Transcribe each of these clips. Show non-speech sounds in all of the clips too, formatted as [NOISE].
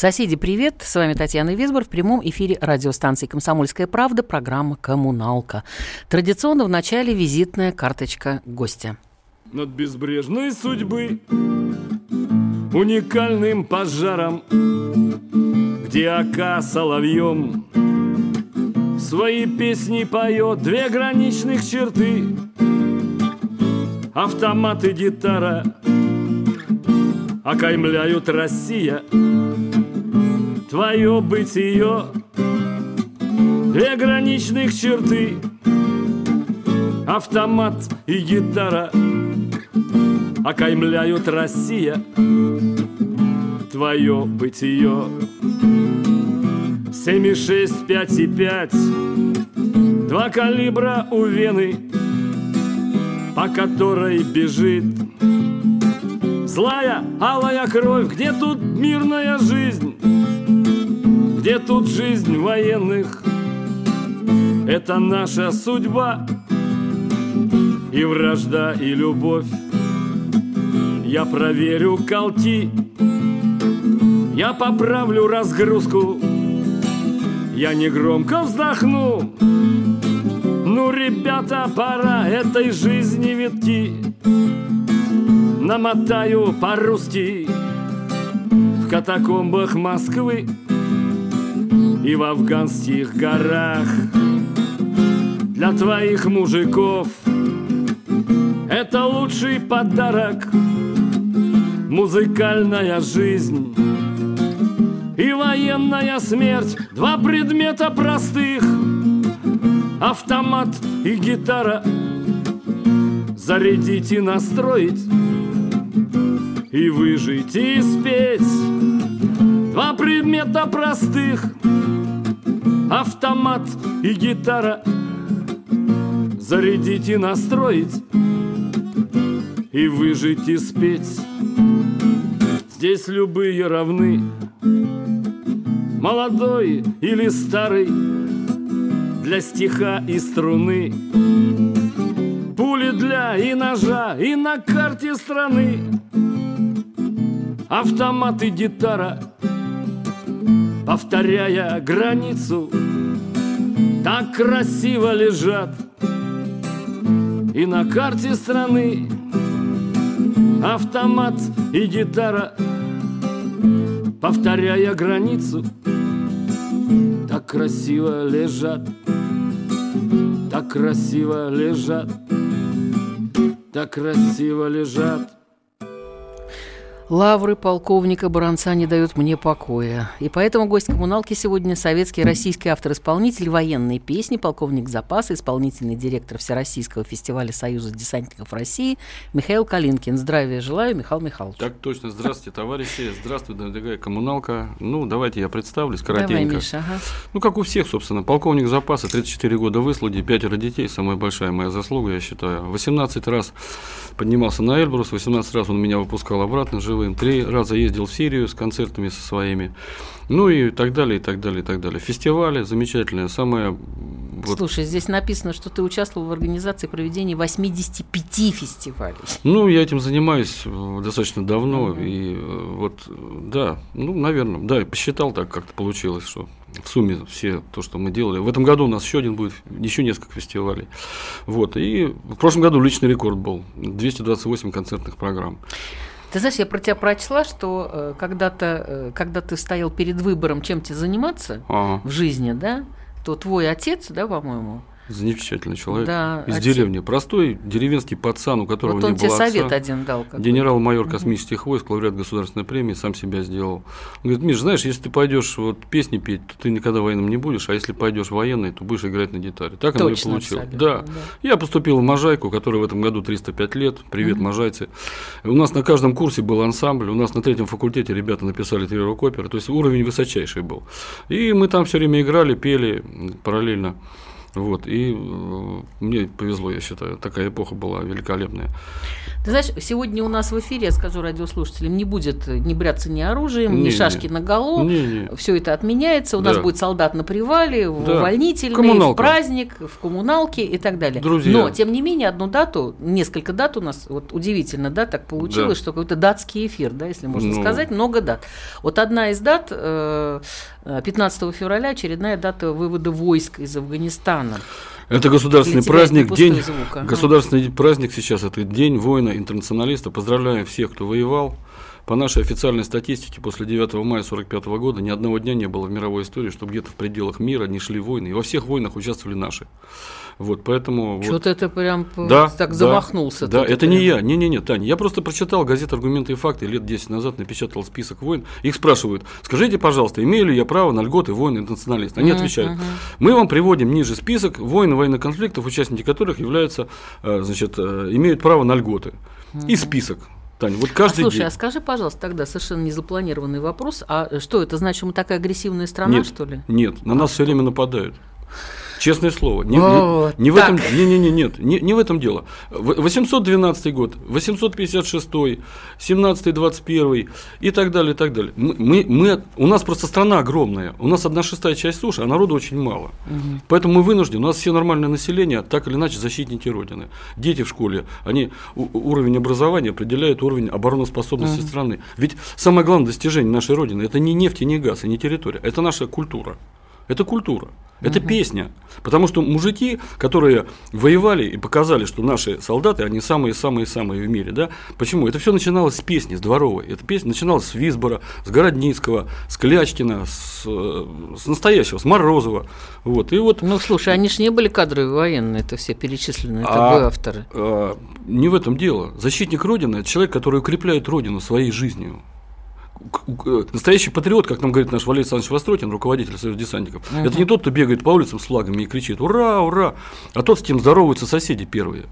Соседи, привет! С вами Татьяна Висбор в прямом эфире радиостанции «Комсомольская правда» программа «Коммуналка». Традиционно в начале визитная карточка гостя. Над безбрежной судьбы Уникальным пожаром Где ока соловьем Свои песни поет Две граничных черты Автомат и гитара Окаймляют Россия Твое бытие Две граничных черты Автомат и гитара Окаймляют Россия Твое бытие Семь и шесть, пять и пять Два калибра у вены По которой бежит Злая, алая кровь Где тут мирная жизнь? Где тут жизнь военных? Это наша судьба. И вражда, и любовь. Я проверю колки Я поправлю разгрузку. Я негромко вздохну. Ну, ребята, пора этой жизни ветки. Намотаю по-русски. В катакомбах Москвы И в афганских горах. Для твоих мужиков Это лучший подарок. Музыкальная жизнь и военная смерть. Два предмета простых. Автомат и гитара. Зарядить и настроить. И выжить и спеть Два предмета простых. Автомат и гитара. Зарядить и настроить. И выжить и спеть. Здесь любые равны. Молодой или старый. Для стиха и струны. Пули для и ножа И на карте страны. Автомат и гитара Повторяя границу Так красиво лежат И на карте страны Автомат и гитара Повторяя границу Так красиво лежат Так красиво лежат Так красиво лежат Лавры полковника Баранца не дают мне покоя. И поэтому гость коммуналки сегодня советский российский автор-исполнитель военной песни, полковник запаса, исполнительный директор Всероссийского фестиваля Союза десантников России Михаил Калинкин. Здравия желаю, Михаил Михайлович. Так точно. Здравствуйте, товарищи. Здравствуйте, дорогая коммуналка. Ну, давайте я представлюсь коротенько. Давай, Миша, ага. Ну, как у всех, собственно. Полковник запаса, 34 года выслуги, пятеро детей, самая большая моя заслуга, я считаю. 18 раз поднимался на Эльбрус, 18 раз он меня выпускал обратно живым, три раза ездил в Сирию с концертами со своими, ну и так далее, и так далее, и так далее. Фестивали замечательные, самое... Вот... Слушай, здесь написано, что ты участвовал в организации проведения 85 фестивалей. Ну, я этим занимаюсь достаточно давно, uh-huh. и вот, да, ну, наверное, да, посчитал так, как-то получилось, что в сумме все то, что мы делали. В этом году у нас еще один будет, еще несколько фестивалей. Вот. И в прошлом году личный рекорд был 228 концертных программ. Ты знаешь, я про тебя прочла, что э, когда-то, э, когда ты стоял перед выбором, чем тебе заниматься ага. в жизни, да, то твой отец, да, по-моему, Замечательный человек. Да, из отец- деревни. Простой деревенский пацан, у которого Вот он не тебе было совет отца. один дал. Генерал-майор космических войск, лауреат государственной премии, сам себя сделал. Он говорит, Миш, знаешь, если ты пойдешь вот песни петь, то ты никогда военным не будешь, а если пойдешь военный, то будешь играть на гитаре. Так оно и Точно, получилось. Да. да. Я поступил в Можайку, которая в этом году 305 лет. Привет, можайцы. У нас на каждом курсе был ансамбль, у нас на третьем факультете ребята написали три рок-оперы, то есть уровень высочайший был. И мы там все время играли, пели параллельно. Вот, и э, мне повезло, я считаю, такая эпоха была великолепная. Ты знаешь, сегодня у нас в эфире, я скажу радиослушателям, не будет ни бряться ни оружием, ни Не-не. шашки на голову. Не-не. Все это отменяется. У нас Да. будет солдат на привале, в Да. увольнительный, в Коммуналка. праздник, в коммуналке и так далее. Друзья. Но, тем не менее, одну дату, несколько дат у нас, вот удивительно, да, так получилось, Да. что какой-то датский эфир, да, если можно Ну. сказать, много дат. Вот одна из дат, э, э, 15 февраля, очередная дата вывода войск из Афганистана. Это государственный праздник, день, звук, ага. государственный праздник сейчас, это день воина-интернационалиста. Поздравляем всех, кто воевал. По нашей официальной статистике, после 9 мая 1945 года ни одного дня не было в мировой истории, чтобы где-то в пределах мира не шли войны. И во всех войнах участвовали наши. Вот, поэтому... вот- Что-то это прям п- Да, так да, замахнулся. Да, это прям. не я. Не-не-не, Таня. Я просто прочитал газету «Аргументы и факты» лет 10 назад, напечатал список войн. Их спрашивают, скажите, пожалуйста, имею ли я право на льготы войн интернационалист? Они отвечают, мы вам приводим ниже список войн и военных конфликтов, участники которых являются, э, значит, э, имеют право на льготы. И список. Таня, вот А каждый слушай, день. а скажи, пожалуйста, тогда совершенно незапланированный вопрос. А что это значит, мы такая агрессивная страна, нет, что ли? Нет, на нас все время нападают. Честное слово. Не, Вот не- не в этом, не, не, не, нет, не, не в этом дело. В- 812 год, 856, 17 21 и так далее, и так далее. Мы, мы, мы- у нас просто страна огромная, у нас одна шестая часть суши, а народу очень мало. Поэтому мы вынуждены, у нас все нормальное население, так или иначе защитники Родины. Дети в школе, они уровень образования определяют уровень обороноспособности страны. Ведь самое главное достижение нашей Родины – это не нефть и не газ, и не территория, это наша культура. Это культура. Это песня. Потому что мужики, которые воевали и показали, что наши солдаты, они самые-самые-самые в мире, да? Почему? Это все начиналось с песни, с дворовой. Эта песня начиналась с Висбора, с Городницкого, с Клячкина, с, э, с настоящего, с Морозова. Вот. И вот Ну, слушай, они ж не были кадровые военные, это все перечисленные А, тобой авторы. э, не в этом дело. Защитник Родины – это человек, который укрепляет Родину своей жизнью. Настоящий патриот, как нам говорит наш Валерий Александрович Востротин, руководитель Союза десантников, это не тот, кто бегает по улицам с флагами и кричит «Ура, ура!», а тот, с кем здороваются соседи первые.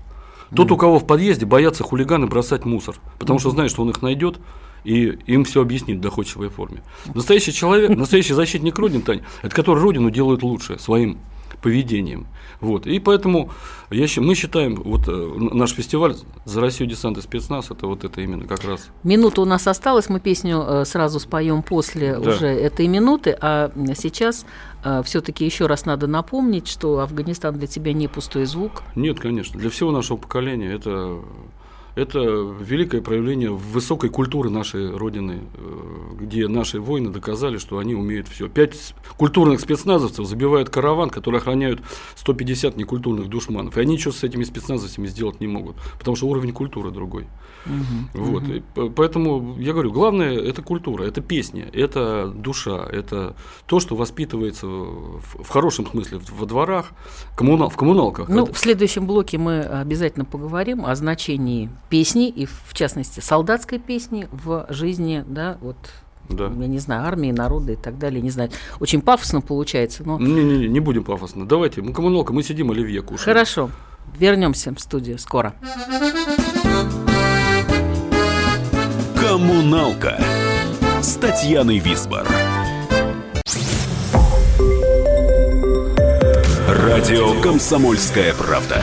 Тот, у кого в подъезде боятся хулиганы бросать мусор, потому что знают, что он их найдет, и им все объяснит в доходчивой форме. Настоящий человек, [LAUGHS] настоящий защитник Родины, Тань, это который Родину делает лучше своим поведением. Вот. И поэтому я, мы считаем, вот э, наш фестиваль «За Россию десант и спецназ» это вот это именно как раз. Минута у нас осталась, мы песню э, сразу споем после Да. уже этой минуты, а сейчас все-таки еще раз надо напомнить, что Афганистан для тебя не пустой звук. Нет, конечно, для всего нашего поколения это, это великое проявление высокой культуры нашей Родины, э, где наши воины доказали, что они умеют все. Пять культурных спецназовцев забивают караван, который охраняют 150 некультурных душманов. И они ничего с этими спецназовцами сделать не могут, потому что уровень культуры другой. Вот. И по- поэтому я говорю, главное это культура, это песня, это душа, это то, что воспитывается в, в хорошем смысле во дворах, коммунал, в коммуналках. Ну, Это- в следующем блоке мы обязательно поговорим о значении песни, и в частности солдатской песни в жизни, да, вот, Да. я не знаю, армии, народа и так далее, не знаю. Очень пафосно получается, но Не-не-не, не будем пафосно. Давайте, мы коммуналка, мы сидим, оливье кушаем. хорошо. Вернемся в студию скоро. Коммуналка с Татьяной Висбор. Радио «Комсомольская правда».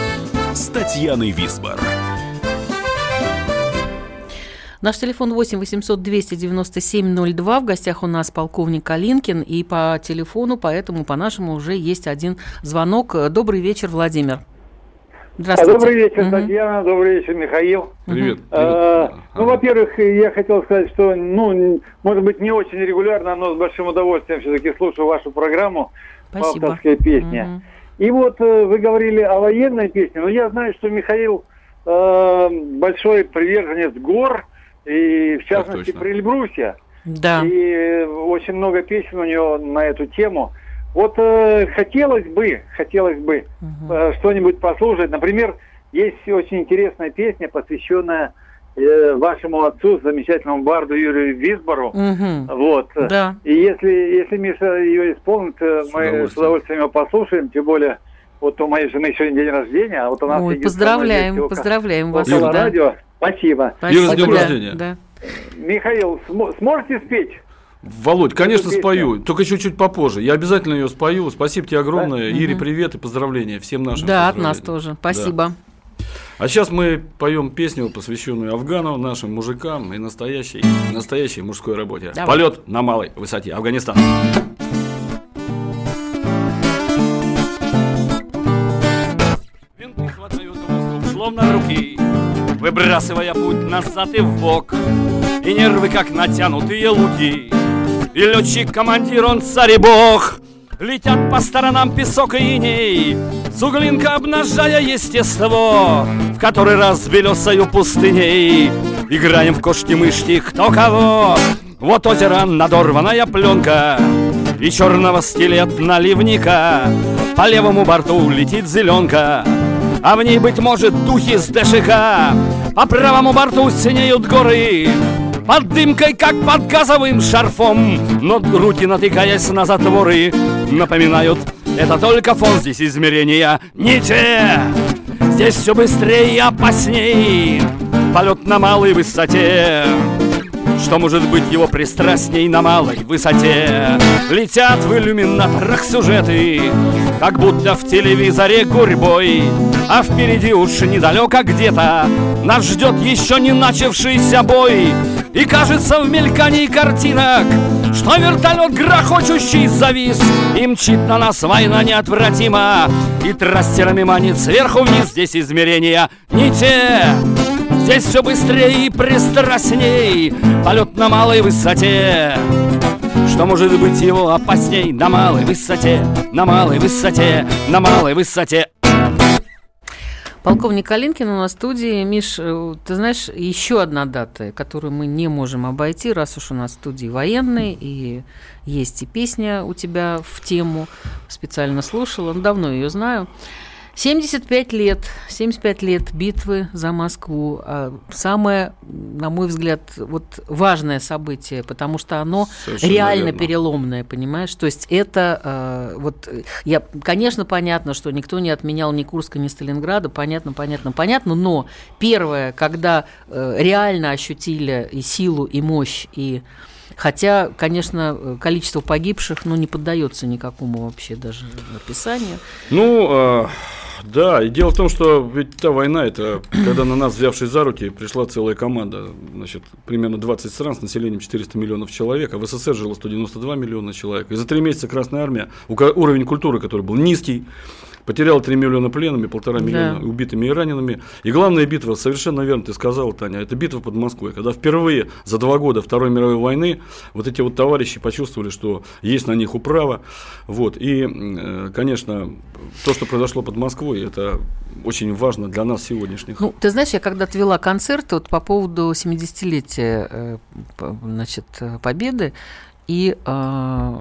с Татьяной Висбор. Наш телефон 8 800 297 02. В гостях у нас полковник Калинкин. И по телефону, поэтому по нашему уже есть один звонок. Добрый вечер, Владимир. Здравствуйте. Добрый вечер, Мгм. Татьяна, добрый вечер, Михаил. Привет. Привет. Ну, во-первых, я хотел сказать, что, ну, может быть, не очень регулярно, но с большим удовольствием все-таки слушаю вашу программу Спасибо. «Авторская песня». Мгм. И вот э, вы говорили о военной песне, но я знаю, что Михаил э, большой приверженец гор, и в частности точно. про Эльбрусья. Да. И очень много песен у него на эту тему. Вот э, хотелось бы, хотелось бы Мгм. э, что-нибудь послушать. Например, есть очень интересная песня, посвященная вашему отцу, замечательному барду Юрию Висбору. Мгм. Вот. Да. И если, если Миша ее исполнит, э, С мы с удовольствием. ее послушаем, тем более вот у моей жены сегодня день рождения, а вот у нас Ой, поздравляем, здесь около- поздравляем вас. около да. радио. Спасибо. Спасибо. Юра, с днем Да, рождения. Да. Михаил, смо- сможете спеть? Володь, конечно, песню. спою, только чуть-чуть попозже. Я обязательно ее спою. Спасибо тебе огромное. Да. Ире, привет и поздравления всем нашим. Да, от нас тоже. Спасибо. А сейчас мы поем песню, посвященную Афгану, нашим мужикам и настоящей, настоящей мужской работе. Давай. Полет на малой высоте. Афганистан. Винты хватают воздух, словно руки, Выбрасывая путь назад и в бок, И нервы, как натянутые луки. И летчик-командир, он царь и бог, Летят по сторонам песок и иней, Суглинка обнажая естество, В который раз белесою пустыней Играем в кошки-мышки, кто кого. Вот озеро, надорванная пленка, И черного скелет наливника. По левому борту летит зеленка, А в ней, быть может, духи с ДШК. По правому борту синеют горы, под дымкой, как под газовым шарфом Но руки, натыкаясь на затворы Напоминают, это только фон Здесь измерения. Не те Здесь все быстрее и опасней Полет на малой высоте что может быть его пристрастней на малой высоте? Летят в иллюминаторах сюжеты, как будто в телевизоре гурьбой. А впереди уж недалеко где-то нас ждет еще не начавшийся бой. И кажется в мелькании картинок, что вертолет грохочущий завис И мчит на нас война неотвратима И трастерами манит сверху вниз Здесь измерения не те Здесь все быстрее и пристрастней. Полет на малой высоте. Что может быть его опасней? На малой высоте, на малой высоте, на малой высоте. Полковник Калинкин у нас в студии. Миш, э, ты знаешь, еще одна дата, которую мы не можем обойти, раз уж у нас в студии военный, и есть и песня у тебя в тему, специально слушала, давно ее знаю. 75 лет, 75 лет битвы за Москву. А Самое, на мой взгляд, вот важное событие, потому что оно Совершенно реально верно. переломное, понимаешь? То есть это э, вот э, я, конечно, понятно, что никто не отменял ни Курска, ни Сталинграда, понятно, понятно, понятно, но первое, когда э, реально ощутили и силу, и мощь, и Хотя, конечно, э, количество погибших, ну, не поддается никакому вообще даже описанию. Ну, а, да, и дело в том, что ведь та война, это когда на нас, взявшись за руки, пришла целая команда, значит, примерно 20 стран с населением 400 миллионов человек, а в СССР жило 192 миллиона человек. И за три месяца Красная Армия, уровень культуры, который был низкий, потеряла 3 миллиона пленными, полтора Да. миллиона убитыми и ранеными. И главная битва, совершенно верно ты сказал, Таня, это битва под Москвой, когда впервые за два года Второй мировой войны вот эти вот товарищи почувствовали, что есть на них управа. Вот. И, э, конечно, то, что произошло под Москвой, это очень важно для нас сегодняшних. Ну, ты знаешь, я когда-то вела концерт вот по поводу 70-летия э, значит, э, Победы, и э,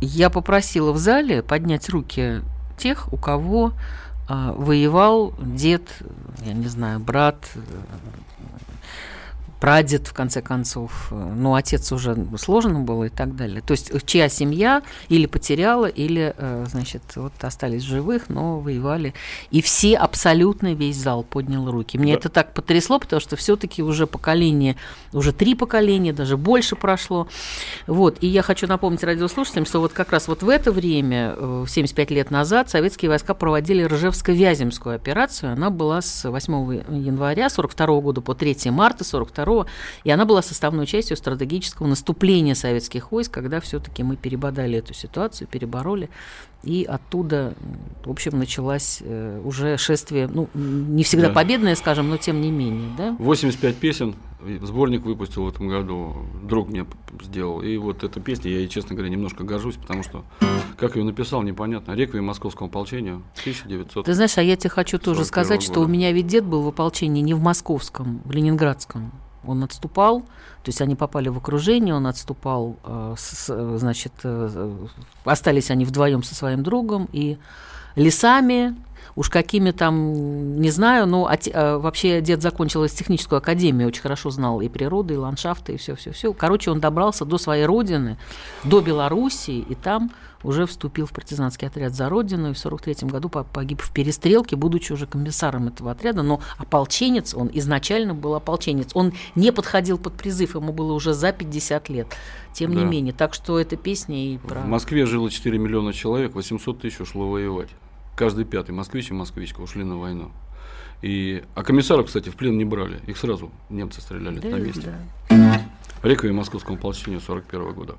я попросила в зале поднять руки тех, у кого э, воевал дед, я не знаю, брат, прадед, в конце концов, э, ну, отец уже сложно было и так далее. То есть, э, чья семья или потеряла, или, э, значит, вот остались живых, но воевали. И все, абсолютно весь зал поднял руки. Мне Да. это так потрясло, потому что все-таки уже поколение, уже три поколения, даже больше прошло. Вот. И я хочу напомнить радиослушателям, что вот как раз вот в это время, э, 75 лет назад, советские войска проводили Ржевско-Вяземскую операцию. Она была с 8 января 42 года по 3 марта 42 и она была составной частью стратегического наступления советских войск, когда все-таки мы перебодали эту ситуацию, перебороли и оттуда, в общем, началась э, уже шествие, ну, не всегда Да. победное, скажем, но тем не менее, да? 85 песен, сборник выпустил в этом году, друг мне сделал. И вот эта песня, я ей, честно говоря, немножко горжусь, потому что, как ее написал, непонятно. Реквием московскому ополчению 1900. Ты знаешь, а я тебе хочу тоже 41 сказать, что года. у меня ведь дед был в ополчении не в московском, в ленинградском. Он отступал, то есть они попали в окружение, он отступал, э, значит, э, остались они вдвоем со своим другом и лесами, уж какими там, не знаю, но оте- э, вообще дед закончил техническую академию, очень хорошо знал и природы, и ландшафты, и все-все-все. Короче, он добрался до своей родины, до Белоруссии, и там уже вступил в партизанский отряд за родину, и в 43 году по- погиб в перестрелке, будучи уже комиссаром этого отряда, но ополченец, он изначально был ополченец, он не подходил под призыв, ему было уже за 50 лет, тем не Да. менее. Так что эта песня и про... В Москве жило 4 миллиона человек, 800 тысяч ушло воевать. Каждый пятый москвич и москвичка ушли на войну. И, а комиссаров, кстати, в плен не брали. Их сразу немцы стреляли Да, на месте. да. Реквием московскому ополчению 41 года.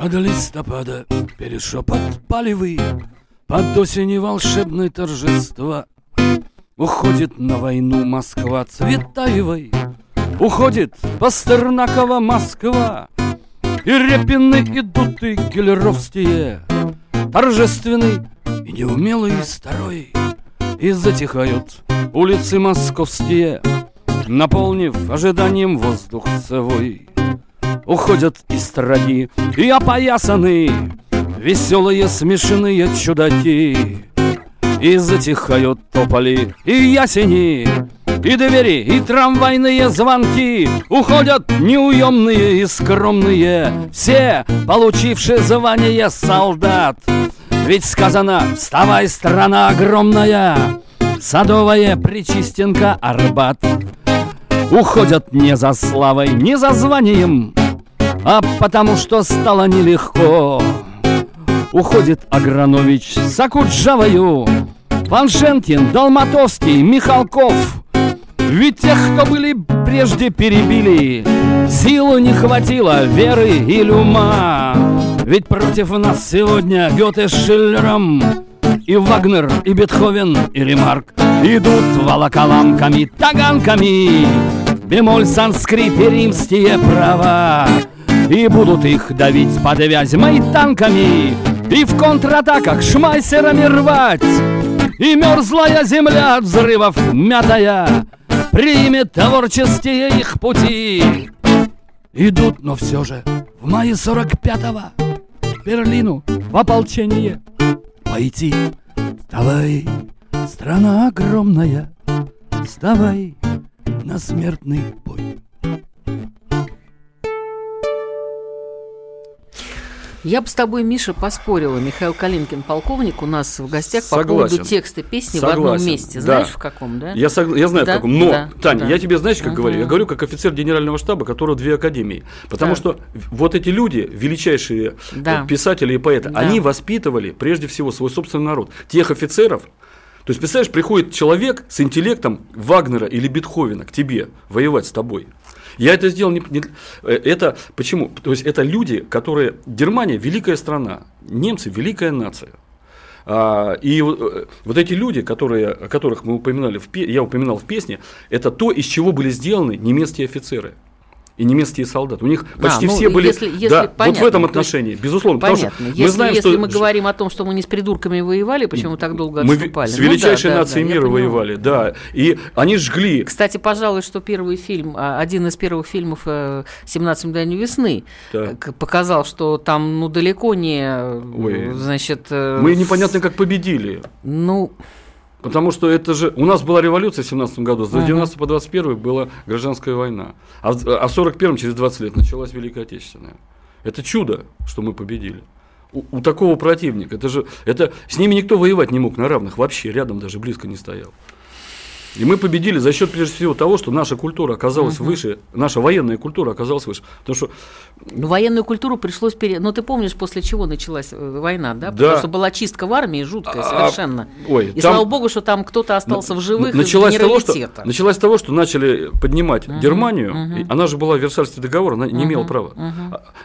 Под листопада перешепот палевый, Под осени волшебное торжество. Уходит на войну Москва Цветаевой, Уходит Пастернакова Москва, И Репины идут, и Гелеровские, Торжественный и неумелый старой, И затихают улицы московские, Наполнив ожиданием воздух совой. Уходят из строги и опоясаны Веселые смешанные чудаки. И затихают тополи и ясени И двери, и трамвайные звонки. Уходят неуемные и скромные Все, получившие звание солдат. Ведь сказано «Вставай, страна огромная!» Садовая Причистенка, Арбат Уходят не за славой, не за званием А потому что стало нелегко. Уходит Агранович с Акуджавою Паншенкин, Долматовский, Михалков. Ведь тех, кто были прежде перебили. Силу не хватило, веры или ума. Ведь против нас сегодня Гёте с Шиллером и Вагнер, и Бетховен, и Ремарк. Идут волоколамками, таганками. Бемоль, санскрит и римские права И будут их давить под Вязьмой танками И в контратаках шмайсерами рвать И мерзлая земля от взрывов мятая Примет творческие их пути Идут, но все же в мае 45-го Берлину в ополчение пойти. Вставай, страна огромная, вставай на смертный бой. Я бы с тобой, Миша, поспорила. Михаил Калинкин, полковник, у нас в гостях по Согласен. поводу текста песни в одном Согласен, месте. да. Знаешь, в каком, да? Я, сог- я знаю, Да, в каком. Но, да, Таня, да. я тебе, знаешь, как Мгм. говорю? Я говорю как офицер генерального штаба, которого две академии. Потому Так. что вот эти люди, величайшие Да. э, писатели и поэты, Да. они воспитывали прежде всего свой собственный народ. Тех офицеров, то есть, представляешь, приходит человек с интеллектом Вагнера или Бетховена к тебе воевать с тобой. Я это сделал не, не- э, это почему? То есть это люди, которые Германия великая страна, немцы великая нация. А, и вот, э, вот эти люди, которые, о которых мы упоминали, в, я упоминал в песне, это то, из чего были сделаны немецкие офицеры и немецкие солдаты. У них почти ну, все были. если- если да, вот понятно, в этом то есть- отношении, безусловно. потому что Понятно. мы Если, знаем, если что мы говорим о том, что мы не с придурками воевали, почему так долго мы отступали? с Ну да, величайшей нацией да, мира воевали, да. И они жгли. Кстати, пожалуй, что первый фильм, а, один из первых фильмов э, «17 мгновений весны» Да. э, показал, что там, ну, далеко не, э, Ой. значит... э, Мы непонятно как победили. Ну, Потому что это же... У нас была революция в 17 году, с Ага. 90 по 21 была гражданская война. А а в 41 через 20 лет началась Великая Отечественная. Это чудо, что мы победили. У, у такого противника. Это же... Это, с ними никто воевать не мог на равных. Вообще рядом даже близко не стоял. И мы победили за счет, прежде всего, того, что наша культура оказалась выше, наша военная культура оказалась выше. Потому что Ну, Военную культуру пришлось пере... Ну, ты помнишь, после чего началась э, война, да? Да. Потому что была чистка в армии жуткая А, совершенно. ой, И там- слава богу, что там кто-то остался в живых началась из того, что, началась с того, что начали поднимать Германию. и Она же была в Версальский договор, она не имела права.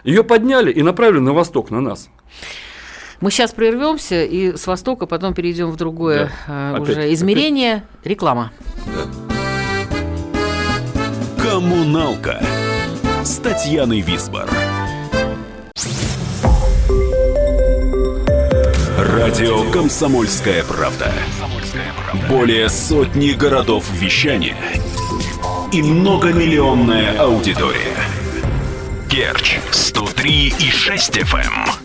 Ее подняли и направили на восток, на нас. Мы сейчас прервемся и с востока потом перейдем в другое Да. э, Опять- уже измерение. Реклама. Коммуналка с Татьяной Висбор. Радио «Комсомольская правда». Более сотни городов вещания и многомиллионная аудитория. Керчь 103 и 6 FM.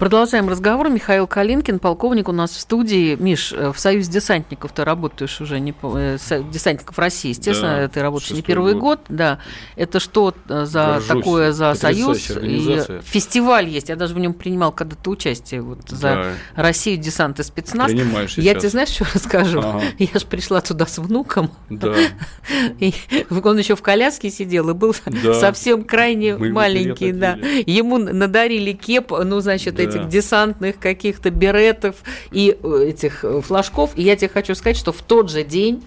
Продолжаем разговор. Михаил Калинкин, полковник у нас в студии. Миш, э, в Союз десантников ты работаешь уже, не, э, десантников России, естественно, Да, ты работаешь не первый год. год. Да. Это что э, за Горжусь. такое за Союз? И фестиваль есть, я даже в нем принимал когда-то участие вот, за Россию, десант и спецназ. Принимаешь Я сейчас. тебе знаешь, что расскажу? Ага. Я же пришла туда с внуком. Да. [LAUGHS] И он еще в коляске сидел и был Да. совсем крайне Мы маленький, да. Ему надарили кеп, ну, значит, Да. Этих десантных каких-то беретов и э, этих э, флажков. И я тебе хочу сказать, что в тот же день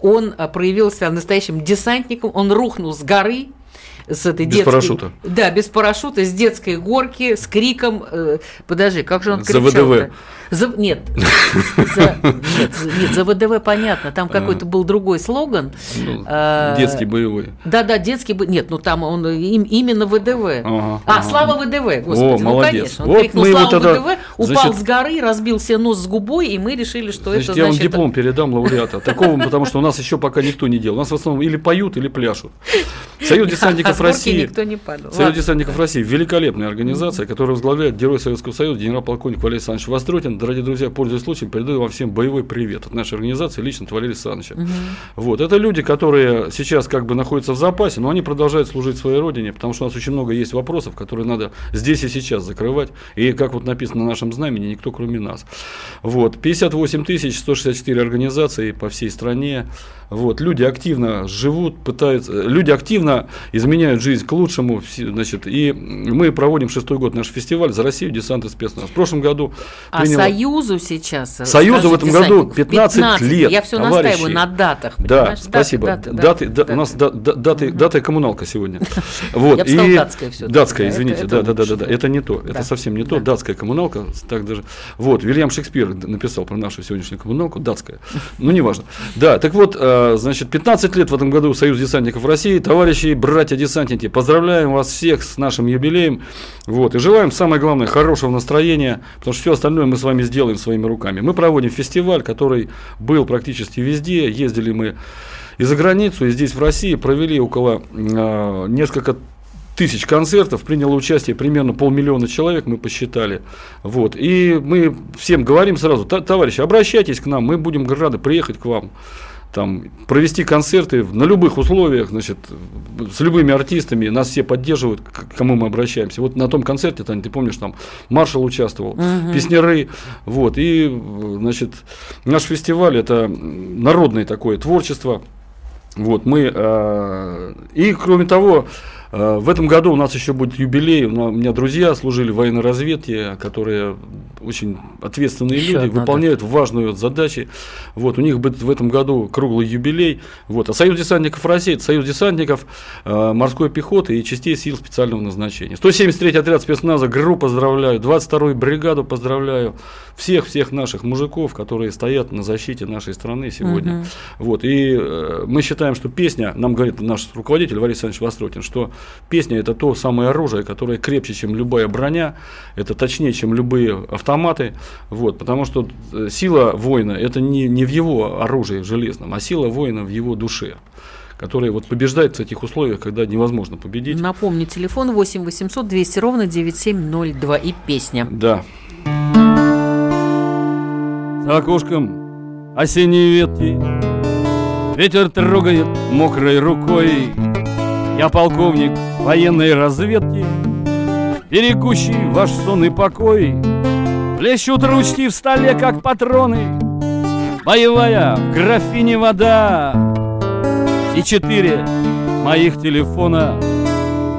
он а, проявился настоящим десантником, он рухнул с горы, с этой Без детской... парашюта. Да, без парашюта, с детской горки, с криком... э, подожди, как же он За кричал ВДВ. За, нет, за, нет, нет, за ВДВ понятно, там какой-то был другой слоган. Ну, А, детский боевой. Да-да, детский... бы- Нет, ну там он им- именно ВДВ. Ага, а, ага. Слава ВДВ, господи, О, ну молодец. конечно. Он Вот крикнул Слава тогда, ВДВ, упал значит- с горы, разбил себе нос с губой, и мы решили, что Значит, это я вам значит... диплом передам лауреата. Такого, потому что у нас еще пока никто не делал. У нас в основном или поют, или пляшут. Союз [LAUGHS] а десантников горки России. никто не падал. Союз десантников России великолепная организация, которая возглавляет Герой Советского Союза генерал-полковник Валерий Александрович Востротин. Дорогие друзья, пользуясь случаем, передаю вам всем боевой привет от нашей организации, лично от Валерия Александровича. Вот. Это люди, которые сейчас как бы находятся в запасе, но они продолжают служить своей родине, потому что у нас очень много есть вопросов, которые надо здесь и сейчас закрывать. И как вот написано на нашем знамени, никто кроме нас. Вот. 58 тысяч 164 организации по всей стране. Вот. Люди активно живут, пытаются, э, люди активно изменяют жизнь к лучшему. Значит, и мы проводим шестой год наш фестиваль за Россию, десант и спецназ. В прошлом году А Союзу сейчас... э, Союзу в этом году десантников, 15 лет, Я все товарищи. настаиваю на датах. Да? Даты, спасибо. даты, Даты, даты, да, у нас даты. да- да- даты, коммуналка сегодня. [LAUGHS] Вот. Я бы сказала и- датская всё-таки, Датская, да, это- извините, это да, да, да, да, да, это не то, Да. это совсем не то, Да. датская коммуналка, так даже. Вот, Вильям Шекспир написал про нашу сегодняшнюю коммуналку, датская, ну неважно. Да, так вот, э, значит, 15 лет в этом году Союз десантников России, товарищи, братья-десантники, поздравляем вас всех с нашим юбилеем, вот, и желаем, самое главное, хорошего настроения, потому что все остальное мы с вами сделаем своими руками. Мы проводим фестиваль, который был практически везде, ездили мы и за границу, и здесь в России провели около э, несколько тысяч концертов, приняло участие примерно полмиллиона человек, мы посчитали. Вот. И мы всем говорим сразу, «Та- товарищи, обращайтесь к нам, мы будем рады приехать к вам. Там, провести концерты на любых условиях, значит, с любыми артистами, нас все поддерживают, к кому мы обращаемся. Вот на том концерте, Таня, ты помнишь, там маршал участвовал, песняры, вот, и, значит, наш фестиваль это народное такое творчество, вот, мы, э, и кроме того, э, в этом году у нас еще будет юбилей. У меня друзья служили в военной разведке, которые очень ответственные Еще люди, выполняют важную задачи. Вот, у них будет в этом году круглый юбилей. Вот, а Союз десантников России, это Союз десантников э, морской пехоты и частей сил специального назначения. 173 отряд спецназа ГРУ поздравляю, 22-ю бригаду поздравляю, всех-всех наших мужиков, которые стоят на защите нашей страны сегодня. Вот, и э, мы считаем, что песня, нам говорит наш руководитель Валерий Александрович Востротин, что Песня – это то самое оружие, которое крепче, чем любая броня, это точнее, чем любые автоматы, вот, потому что э, сила воина – это не, не в его оружии железном, а сила воина в его душе который вот побеждает в этих условиях, когда невозможно победить. Напомню, телефон 8 800 200 ровно 9702 и песня. Да. За окошком осенние ветки Ветер трогает мокрой рукой Я полковник военной разведки Берегущий ваш сон и покой Плещут ручки в столе, как патроны. Боевая в графине вода. И четыре моих телефона.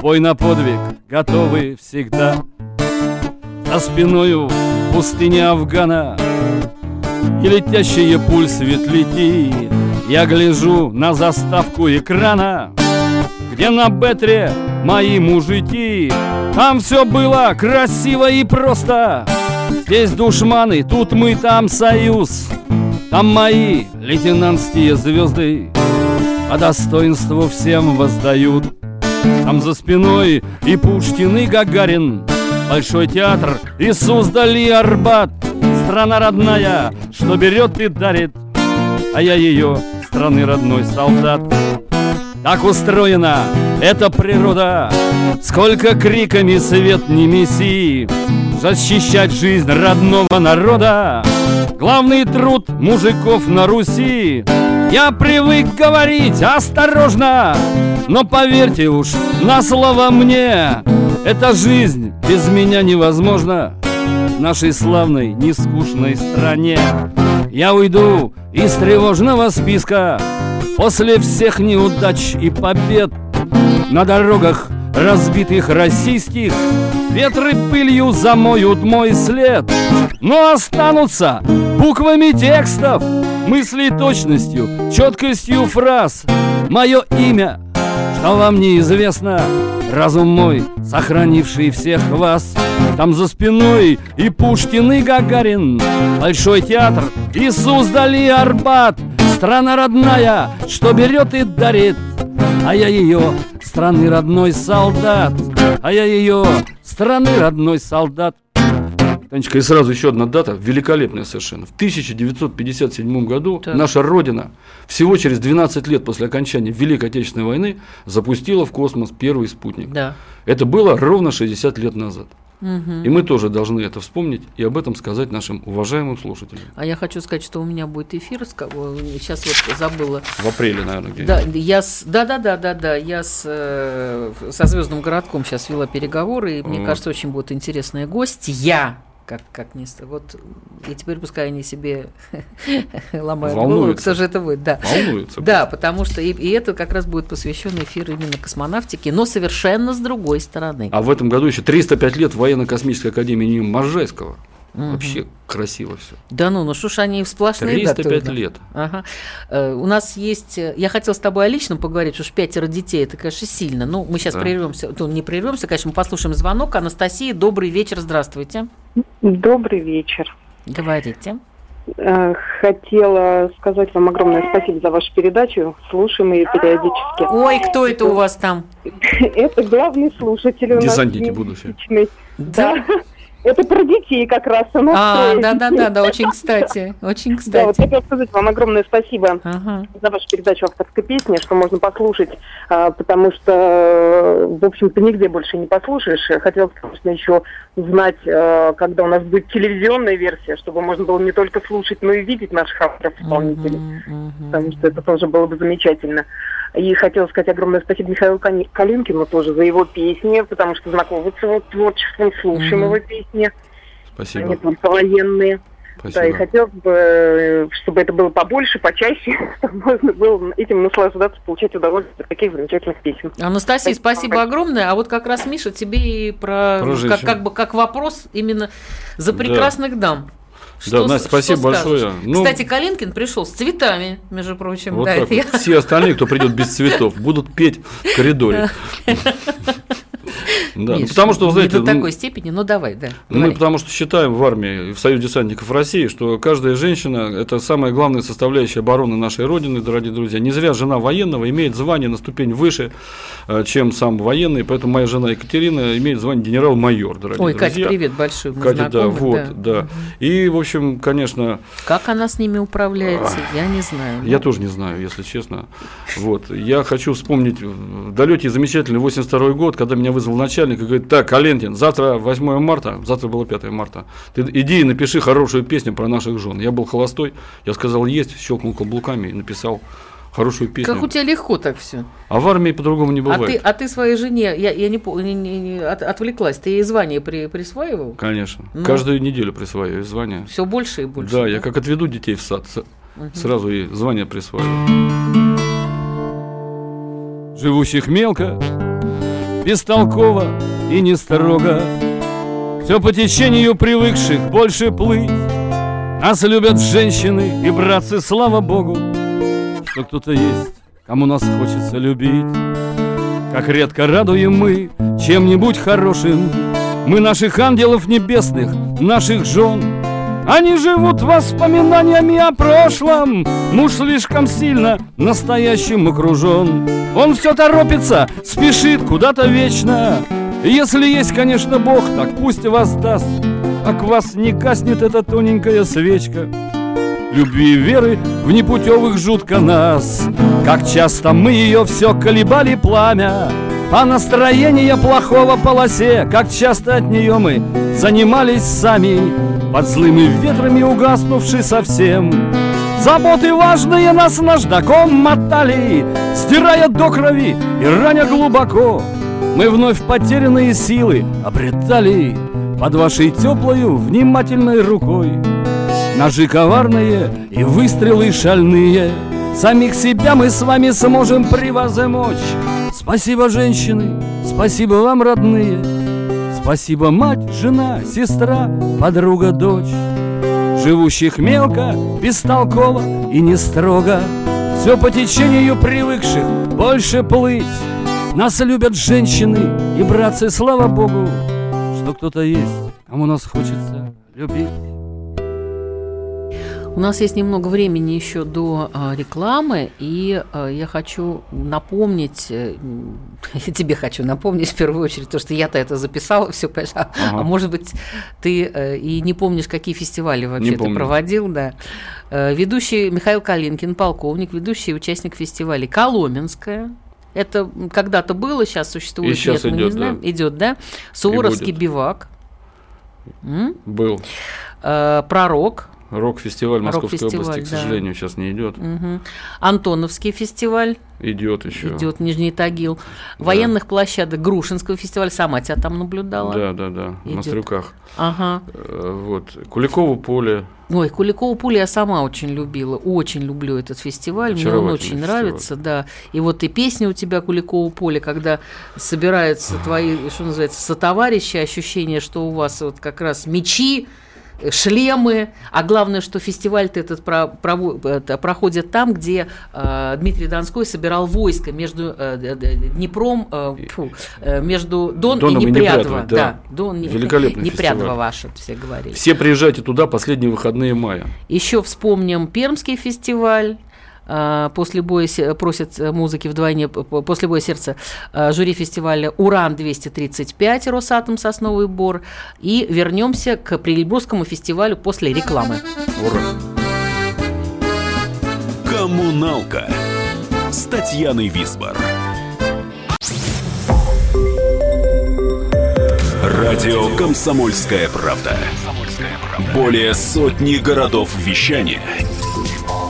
Бой на подвиг готовы всегда. За спиною пустыня Афгана. И летящие пуль светляки Я гляжу на заставку экрана Где на бетре мои мужики. Там все было красиво и просто Здесь душманы, тут мы, там союз. Там мои лейтенантские звезды. По достоинству всем воздают. Там за спиной и Пушкин, и Гагарин. Большой театр и Суздаль, и Арбат. Страна родная, что берет и дарит. А я ее, страны родной солдат. Так устроена эта природа. Сколько криками свет не меси Защищать жизнь родного народа. Главный труд мужиков на Руси. Я привык говорить осторожно Но поверьте уж на слово мне Эта жизнь без меня невозможна. В нашей славной, нескучной стране Я уйду из тревожного списка. После всех неудач и побед На дорогах разбитых российских Ветры пылью замоют мой след. Но останутся буквами текстов Мыслей точностью, четкостью фраз. Мое имя, что вам неизвестно Разум мой, сохранивший всех вас. Там за спиной и Пушкин, и Гагарин Большой театр, и Суздаль, и Арбат. Страна родная, что берет и дарит А я ее страны родной солдат А я ее страны родной солдат Танечка, и сразу еще одна дата, великолепная совершенно. В 1957 году Так. наша Родина всего через 12 лет после окончания Великой Отечественной войны запустила в космос первый спутник. Да. Это было ровно 60 лет назад. И мы тоже должны это вспомнить и об этом сказать нашим уважаемым слушателям. А я хочу сказать, что у меня будет эфир, с кого- сейчас вот забыла. В апреле, наверное, где Да, я с, да, да, да, да, да, я с, э, со Звездным городком сейчас вела переговоры, и мне Вот. кажется, очень будут интересные гости. Я, как, как не, вот, и теперь пускай они себе [LAUGHS] ломают голову, кто же это будет, да. волнуются. Да, потому что и, и это как раз будет посвящен эфир именно космонавтике, но совершенно с другой стороны. А в этом году еще 305 лет военно-космической академии имени Можайского. Вообще красиво все. Да ну, ну что ж они сплошные даты 305 у нас? лет. Ага. Э, У нас есть. э, Я хотела с тобой о личном поговорить, потому что пятеро детей это, конечно, сильно. Ну, мы сейчас Да. прервемся. Ну, не прервемся, конечно, мы послушаем звонок. Анастасия, добрый вечер, здравствуйте. Добрый вечер. Говорите. Э, Хотела сказать вам огромное спасибо за вашу передачу. Слушаем ее периодически. Ой, кто это у вас там? [LAUGHS] Это главный слушатель у нас. Десантники личный. Да. Это про детей как раз. нас А, трое да, да, детей. да, да, очень кстати. Очень [LAUGHS] Да, вот кстати. хотела сказать вам огромное спасибо Ага. за вашу передачу авторской песни, что можно послушать, а, потому что, в общем-то, нигде больше не послушаешь. Хотелось, конечно, еще узнать, э, когда у нас будет телевизионная версия, чтобы можно было не только слушать, но и видеть наших авторов-исполнителей. Мгм, мгм. потому что это тоже было бы замечательно. И хотела сказать огромное спасибо Михаилу Калинкину тоже за его песни, потому что знакомы с его творчеством, слушаем Мгм. его песни, Спасибо. они только военные. Да, и Спасибо. хотелось бы, э, чтобы это было побольше, почаще, [LAUGHS] чтобы можно было этим наслаждаться, получать удовольствие от таких замечательных песен. Анастасия, Спасибо спасибо огромное. А вот как раз, Миша, тебе и про, Про как, как бы как вопрос именно за Да. прекрасных дам. Да, Настя, спасибо скажешь? большое. Ну, Кстати, Калинкин пришел с цветами, между прочим. Вот да, так я-. Все остальные, кто придет без цветов, будут петь в коридоре. [LAUGHS] Да, ну, Миш, потому что, вы знаете, не до ну, такой степени, ну давай, да. Мы говори. потому что считаем в армии, в Союзе десантников России, что каждая женщина – это самая главная составляющая обороны нашей Родины, дорогие друзья. Не зря жена военного имеет звание на ступень выше, э, чем сам военный, поэтому моя жена Екатерина имеет звание генерал-майор, дорогие Ой, друзья. Катя, привет большой, мы Катя, да, знакомы, вот, да. И, в общем, конечно, Как она с ними управляется, я не знаю. я тоже не знаю, если честно. Вот. Я хочу вспомнить в далекий замечательный 82 год, когда меня вызвал начальник и говорит, так, Алентин, завтра 8 марта, завтра было 5 марта, ты иди и напиши хорошую песню про наших жен. Я был холостой, я сказал, есть, щелкнул каблуками и написал хорошую песню. Как у тебя легко так все. А в армии по-другому не А бывает. ты, а ты своей жене, я, я не, не- не- не- от- отвлеклась, ты ей звание при, присваивал? Конечно. Ну. Каждую неделю присваиваю звание. Все больше и больше. Да, я как отведу детей в сад, с- сразу и звание присваиваю. живущих мелко, бестолково и не строго. Все по течению привыкших больше плыть. Нас любят женщины и братцы, слава Богу, что кто-то есть, кому нас хочется любить. Как редко радуем мы чем-нибудь хорошим Мы наших ангелов небесных, наших жен Они живут воспоминаниями о прошлом. Муж слишком сильно настоящим окружен Он все торопится, спешит куда-то вечно. Если есть, конечно, Бог, так пусть вас даст Как вас не каснет эта тоненькая свечка. Любви и веры в непутевых жутко нас. Как часто мы ее все колебали пламя. А настроение плохого полосе. Как часто от нее мы занимались сами Под злыми ветрами угаснувши совсем. Заботы важные нас наждаком мотали Стирая до крови и раня глубоко. Мы вновь потерянные силы обретали Под вашей теплою внимательной рукой. Ножи коварные и выстрелы шальные. Самих себя мы с вами сможем превозмочь. Спасибо, женщины, спасибо вам, родные Спасибо, мать, жена, сестра, подруга, дочь. Живущих мелко, бестолково и не строго. Все по течению привыкших больше плыть. Нас любят женщины и братцы, слава Богу Что кто-то есть, кому нас хочется любить У нас есть немного времени еще до а, рекламы, и а, я хочу напомнить, э, м, [LAUGHS] тебе хочу напомнить в первую очередь, то, что я-то это записала, [LAUGHS] все, а, Ага. а может быть, ты э, и не помнишь, какие фестивали вообще ты помню. проводил, да. Э, Ведущий Михаил Калинкин, полковник, ведущий и участник фестиваля Коломенская. Это когда-то было, сейчас существует, И щас нет, мы не знаем. да. Идет, да? Суворовский бивак. М? Был Э, Пророк. Рок-фестиваль Московской Рок-фестиваль, области, к да. сожалению, сейчас не идет. Мгм. Антоновский фестиваль Идет еще. идет Нижний Тагил. Военных площадок Грушинского фестиваля. Сама тебя там наблюдала. Да, да, да, на Идёт. Стрюках. Ага. Э, Вот. Куликово поле. Ой, Куликову пули я сама очень любила. Очень люблю этот фестиваль. Мне он очень фестиваль. нравится, да. И вот и песня у тебя Куликову поле, когда собираются твои, что называется, сотоварищи, ощущение, что у вас вот как раз мечи, шлемы, а главное, что фестиваль-то этот про- это проходит там, где э, Дмитрий Донской собирал войско между э, Днепром, э, фу, э, между Дон Доном и и Непрядово. Непрядово, да. Дон, Великолепный Непрядово ваше, все говорили. Все приезжайте туда последние выходные мая. Еще вспомним Пермский фестиваль. А, После боя просят э, музыки вдвойне, после боя сердца а, жюри фестиваля «Уран-235», «Росатом», «Сосновый бор». И вернемся к Прилебургскому фестивалю после рекламы. Ура! Коммуналка с Татьяной Висбор. Радио Комсомольская правда". Более сотни городов вещания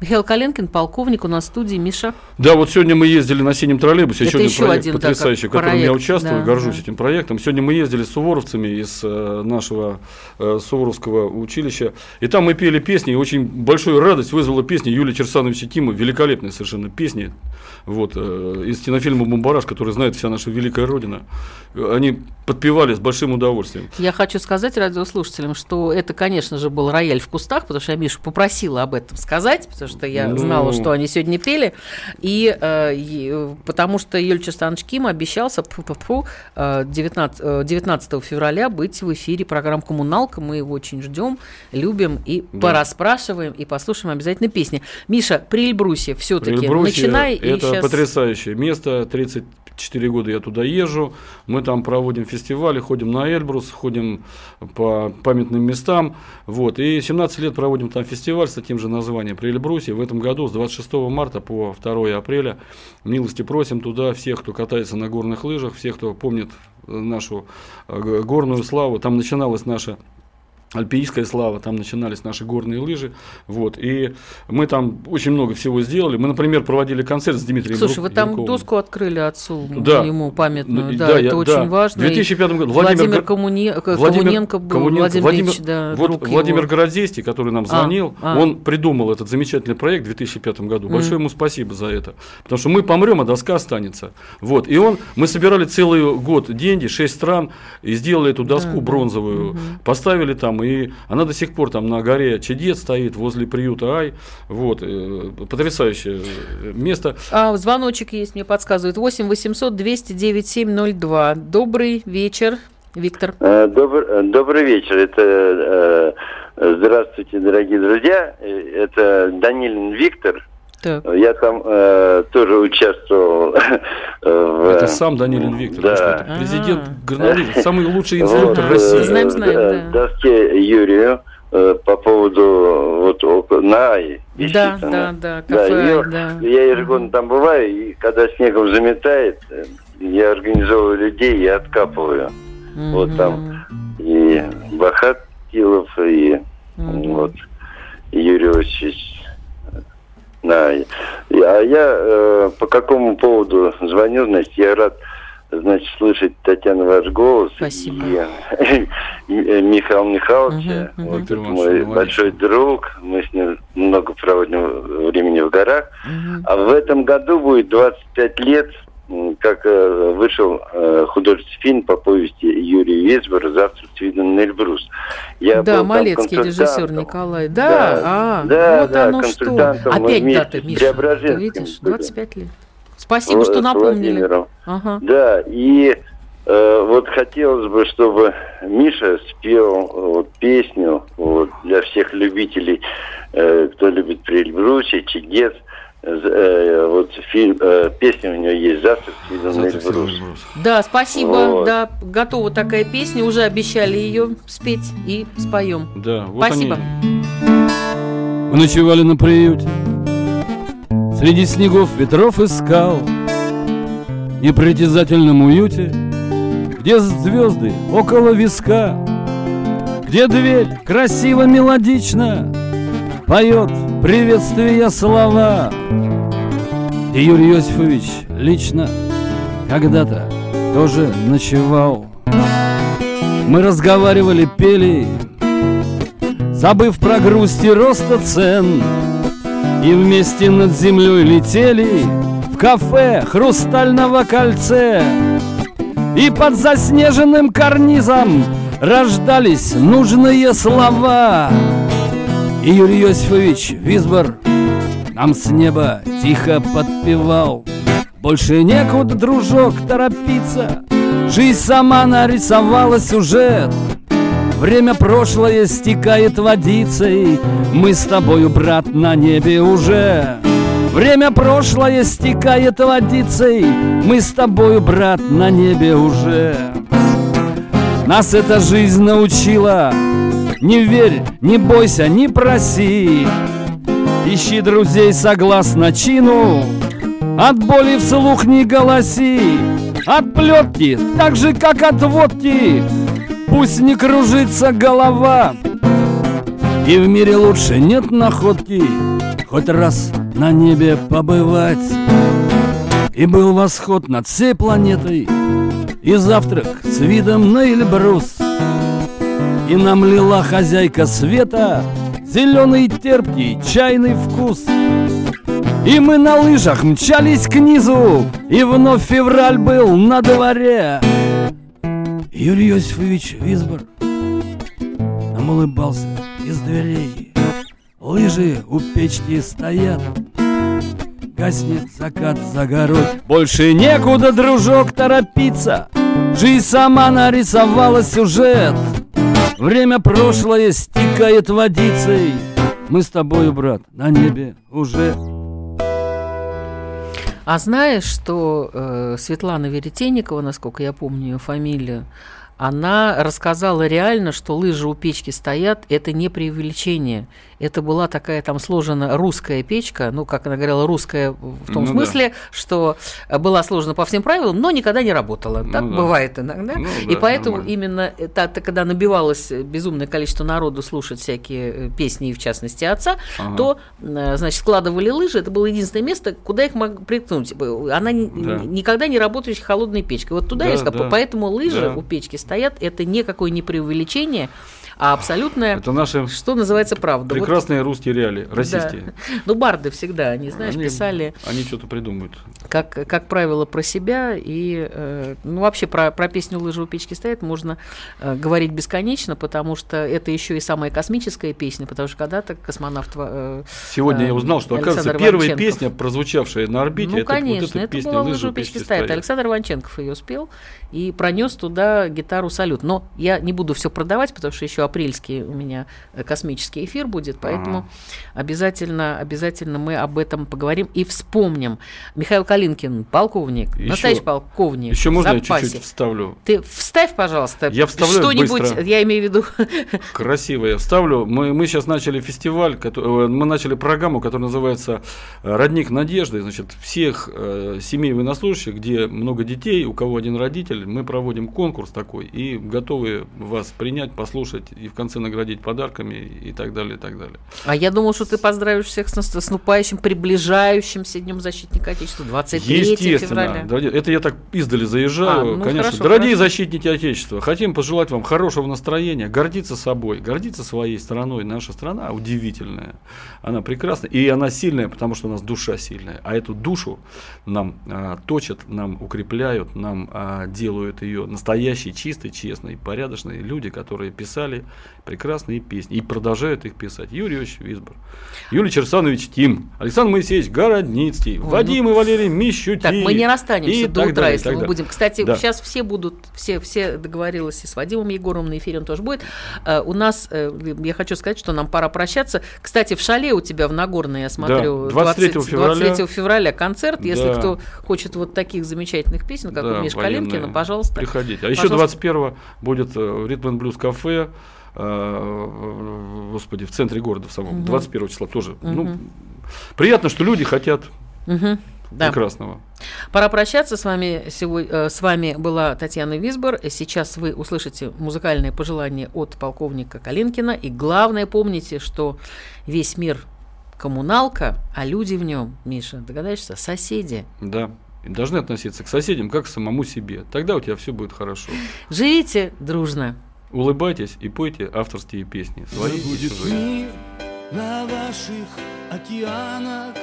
Михаил Коленкин, полковник, у нас в студии. Миша. Да, вот сегодня мы ездили на синем троллейбусе. Это еще, еще один проект один, да, потрясающий, в как котором я участвую, да, горжусь да. этим проектом. Сегодня мы ездили с суворовцами из э, нашего э, Суворовского училища. И там мы пели песни, и очень большую радость вызвала песня Юлии Черсановича Тима. Великолепная совершенно песня. Вот, э, из кинофильма «Бомбараж», который знает вся наша великая Родина. Они подпевали с большим удовольствием. Я хочу сказать радиослушателям, что это, конечно же, был рояль в кустах, потому что я Мишу попросила об этом сказать, потому что я Ну. знала, что они сегодня пели. И, э, и, э, потому что Юль Черстанович Ким обещался пу-пу-пу, э, 19, э, 19 февраля быть в эфире программы «Коммуналка». Мы его очень ждем, любим и Да. пораспрашиваем, и послушаем обязательно песни. Миша, при Эльбрусе все-таки начинай. это щас- потрясающее место. 34 года я туда езжу. Мы там проводим фестивали, ходим на Эльбрус, ходим по памятным местам. Вот. И 17 лет проводим там фестиваль с таким же названием при Эльбрусе. В этом году с 26 марта по 2 апреля милости просим туда всех, кто катается на горных лыжах, всех, кто помнит нашу э, горную славу. Там начиналась наша альпийская слава, там начинались наши горные лыжи, вот, и мы там очень много всего сделали. Мы, например, проводили концерт с Дмитрием Слушай, Друк- вы там Друковым. доску открыли отцу Да. ему памятную, Ну, да, да, это я- очень да. важно. В И 2005 году Владимир, Владимир Гор- Коммуне- Владимир Коммуненко был, Коммуненко, Владимир, Владимир- Ильич, да, вот Владимир его. Городейский, который нам А, звонил, а. он придумал этот замечательный проект в 2005 году. Большое Мгм. ему спасибо за это. Потому что мы помрем, а доска останется. Вот. И он, мы собирали целый год деньги, 6 стран, и сделали эту доску Да, бронзовую, Мгм. поставили там, и она до сих пор там на горе Чедет стоит, возле приюта Ай. Вот. э, Потрясающее э, место. А, звоночек есть, мне подсказывают. 8 800 209 702. Добрый вечер, Виктор. Э, Добр- добрый вечер. Это здравствуйте, дорогие друзья. Это Данилин Виктор. Так. Я там э, тоже участвовал [LAUGHS] э, в... Это сам Данилин Виктор. Да. Вы что, это президент А. горнолыжников, самый лучший [LAUGHS] Вот, инструктор Да. России. э, Знаем, знаем, э, да. доске Юрию э, по поводу вот на висит Да, она. да, да, кафе, её- да. Я ежегодно там бываю, и когда снегом заметает, э, я организовываю людей и откапываю. вот Мгм. там. И Бахат Килов, и Мгм. вот Юрий Иосифович. Да. И- А я э, по какому поводу звоню, значит, я рад значит, слышать, Татьяна, ваш голос. Спасибо. И, и, э, Михаила Михайловича. Мгм, мгм. Вот Иванович, мой молодец. большой друг. Мы с ним много проводим времени в горах. Мгм. А в этом году будет 25 лет, как э, вышел э, художественный фильм по повести Юрия Весбора «Завтра с видом на Эльбрус». Я да, Малецкий режиссер. Николай. Да, Да, а, да, вот да, оно что. Опять даты, Миша. Ты видишь, были. 25 лет. Спасибо, что напомнили. Ага. Да, и э, вот хотелось бы, чтобы Миша спел э, вот, песню вот, для всех любителей, э, кто любит при Эльбрусе, Чигец. Э, вот фильм, э, песня у него есть «Завтра с видом на Завтра всего Эльбрус». Эльбрус. Да, спасибо. Вот. Да, готова такая песня. Уже обещали ее спеть и споем. Да, вот Спасибо. они. Мы ночевали на приюте Среди снегов, ветров и скал В непритязательном уюте Где звезды около виска Где дверь красиво мелодично Поет приветствия слова И Юрий Иосифович лично Когда-то тоже ночевал. Мы разговаривали, пели Забыв про грусть и роста цен. И вместе над землей летели В кафе хрустального кольце И под заснеженным карнизом Рождались нужные слова И Юрий Иосифович Висбор Нам с неба тихо подпевал. Больше некуда, дружок, торопиться. Жизнь сама нарисовала сюжет Время прошлое стекает водицей. Мы с тобою, брат, на небе уже. Время прошлое стекает водицей. Мы с тобою, брат, на небе уже. Нас эта жизнь научила Не верь, не бойся, не проси. Ищи друзей согласно чину. От боли вслух не голоси. От плетки, так же как от водки. Пусть не кружится голова. И в мире лучше нет находки. Хоть раз на небе побывать. И был восход над всей планетой. И завтрак с видом на Эльбрус И нам лила хозяйка света Зеленый терпкий чайный вкус. И мы на лыжах мчались к низу И вновь февраль был на дворе. Юрий Иосифович Висбор Нам улыбался из дверей. Лыжи у печки стоят Гаснет закат за горой. Больше некуда, дружок, торопиться. Жизнь сама нарисовала сюжет Время прошлое стекает водицей. Мы с тобою, брат, на небе уже. А знаешь, что э, Светлана Веретенникова, насколько я помню ее фамилию, она рассказала реально, что лыжи у печки стоят, это не преувеличение. Это была такая там сложена русская печка, ну, как она говорила, русская в том Ну смысле, что была сложена по всем правилам, но никогда не работала. Так Ну да. бывает иногда. Ну И да, поэтому нормально. именно это, когда набивалось безумное количество народу слушать всякие э, песни, и в частности отца, Ага. то, э, значит, складывали лыжи, это было единственное место, куда их мог приткнуть. Она Да. никогда не работающая холодной печкой. Вот туда Да, я сказала, да, поэтому лыжи да. у печки стоят, это никакое не преувеличение, а абсолютное, Это наши что называется, правда. Вот, прекрасные русские реалии, российские. да. Ну, барды всегда, они, знаешь, Они- писали, Они что-то придумают. как, как правило, про себя. И, э, ну, вообще, про, про песню «Лыжи у печки стоят» можно э, говорить бесконечно, потому что это еще и самая космическая песня, потому что когда-то космонавт... э, Сегодня э, я узнал, что, оказывается, Александр первая Иванченков. песня, прозвучавшая на орбите, Ну, это конечно, вот эта это песня была «Лыжи «Лыжи у печки печки стоят». стоят». Александр Иванченков ее спел и пронес туда гитару «Салют». Но я не буду все продавать, потому что еще апрельский у меня э, космический эфир будет, поэтому обязательно, обязательно мы об этом поговорим и вспомним. Михаил Калинкин, полковник, Еще- настоящий полковник. Еще можно в я запасе. чуть-чуть вставлю? Ты вставь, пожалуйста, Я вставляю что-нибудь, быстро. я имею в виду, Красиво я вставлю. Мы, мы сейчас начали фестиваль, э, мы начали программу, которая называется «Родник надежды». Значит, всех э, семей военнослужащих, где много детей, у кого один родитель, мы проводим конкурс такой и готовы вас принять, послушать и в конце наградить подарками и так далее, и так далее. а я думал, что ты поздравишь всех с нас- с наступающим, приближающимся Днем Защитника Отечества, 23 Естественно, февраля. дорогие- это я так издали заезжаю, А, ну, конечно. хорошо, Дорогие хорошо. защитники Отечества, хотим пожелать вам хорошего настроения, гордиться собой, гордиться своей страной. Наша страна удивительная, она прекрасна, и она сильная, потому что у нас душа сильная. А эту душу нам а, точат, нам укрепляют, нам а, делают ее настоящей, чистой, честной, порядочной люди, которые писали прекрасные песни и продолжают их писать. Юрий Иосифович Висбор, Юлий Черсанович Тим, Александр Моисеевич Городницкий, Ой, Вадим и Валерий Мищутин. Так, мы не расстанемся и до утра, далее, если мы далее. будем. Кстати, Да. сейчас все будут, все, все договорилась и с Вадимом Егоровым на эфире он тоже будет. Э, у нас, э, я хочу сказать, что нам пора прощаться. Кстати, в шале у тебя в Нагорной, я смотрю, 23 20 февраля. 23 февраля концерт. Если Да. кто хочет вот таких замечательных песен, как Да, у Миши. Калинкина, пожалуйста. Приходите. А еще Пожалуйста. 21 будет э, Ритм and Блюз кафе. Э, Господи, в центре города в самом. 21 числа тоже. Ну, приятно, что люди хотят Мгм. Да. прекрасного. Пора прощаться. С вами, сегодня, с вами была Татьяна Висбор. Сейчас вы услышите музыкальные пожелания от полковника Калинкина. И главное, помните, что весь мир коммуналка, а люди в нем, Миша, догадаешься, соседи. Да. И должны относиться к соседям как к самому себе. Тогда у тебя все будет хорошо. Живите дружно. Улыбайтесь и пойте авторские песни. Свои и будет чужие. мир на ваших океанах,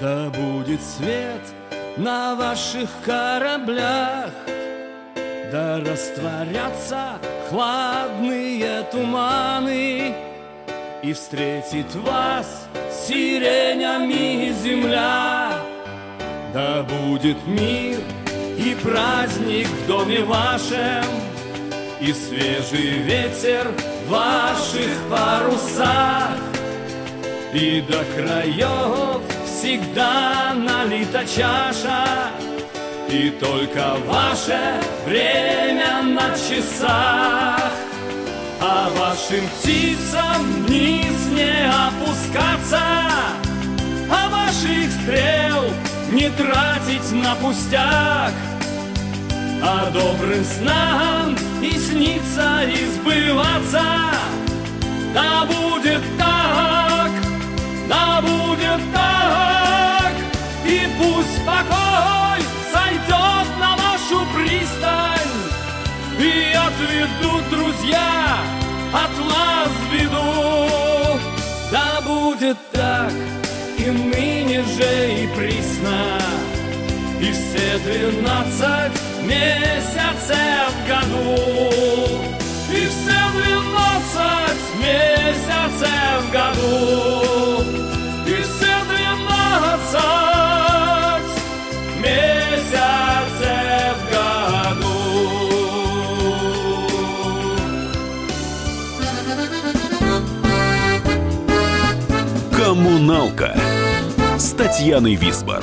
да будет свет на ваших кораблях, да растворятся хладные туманы, и встретит вас сиренями земля. Да будет мир и праздник в доме вашем, и свежий ветер в ваших парусах, И до краев всегда налита чаша, И только ваше время на часах. А вашим птицам вниз не опускаться, А ваших стрел не тратить на пустяк, а добрым снам и снится и сбываться. Да будет так, Да будет так, и пусть покой сойдет на нашу пристань, И отведут друзья от нас беду. Да будет так, и ныне же и присно, И все двенадцать месяцев в году, И все двенадцать месяцев в году, И все двенадцать месяцев в году. «Коммуналка» с Татьяной Висбор.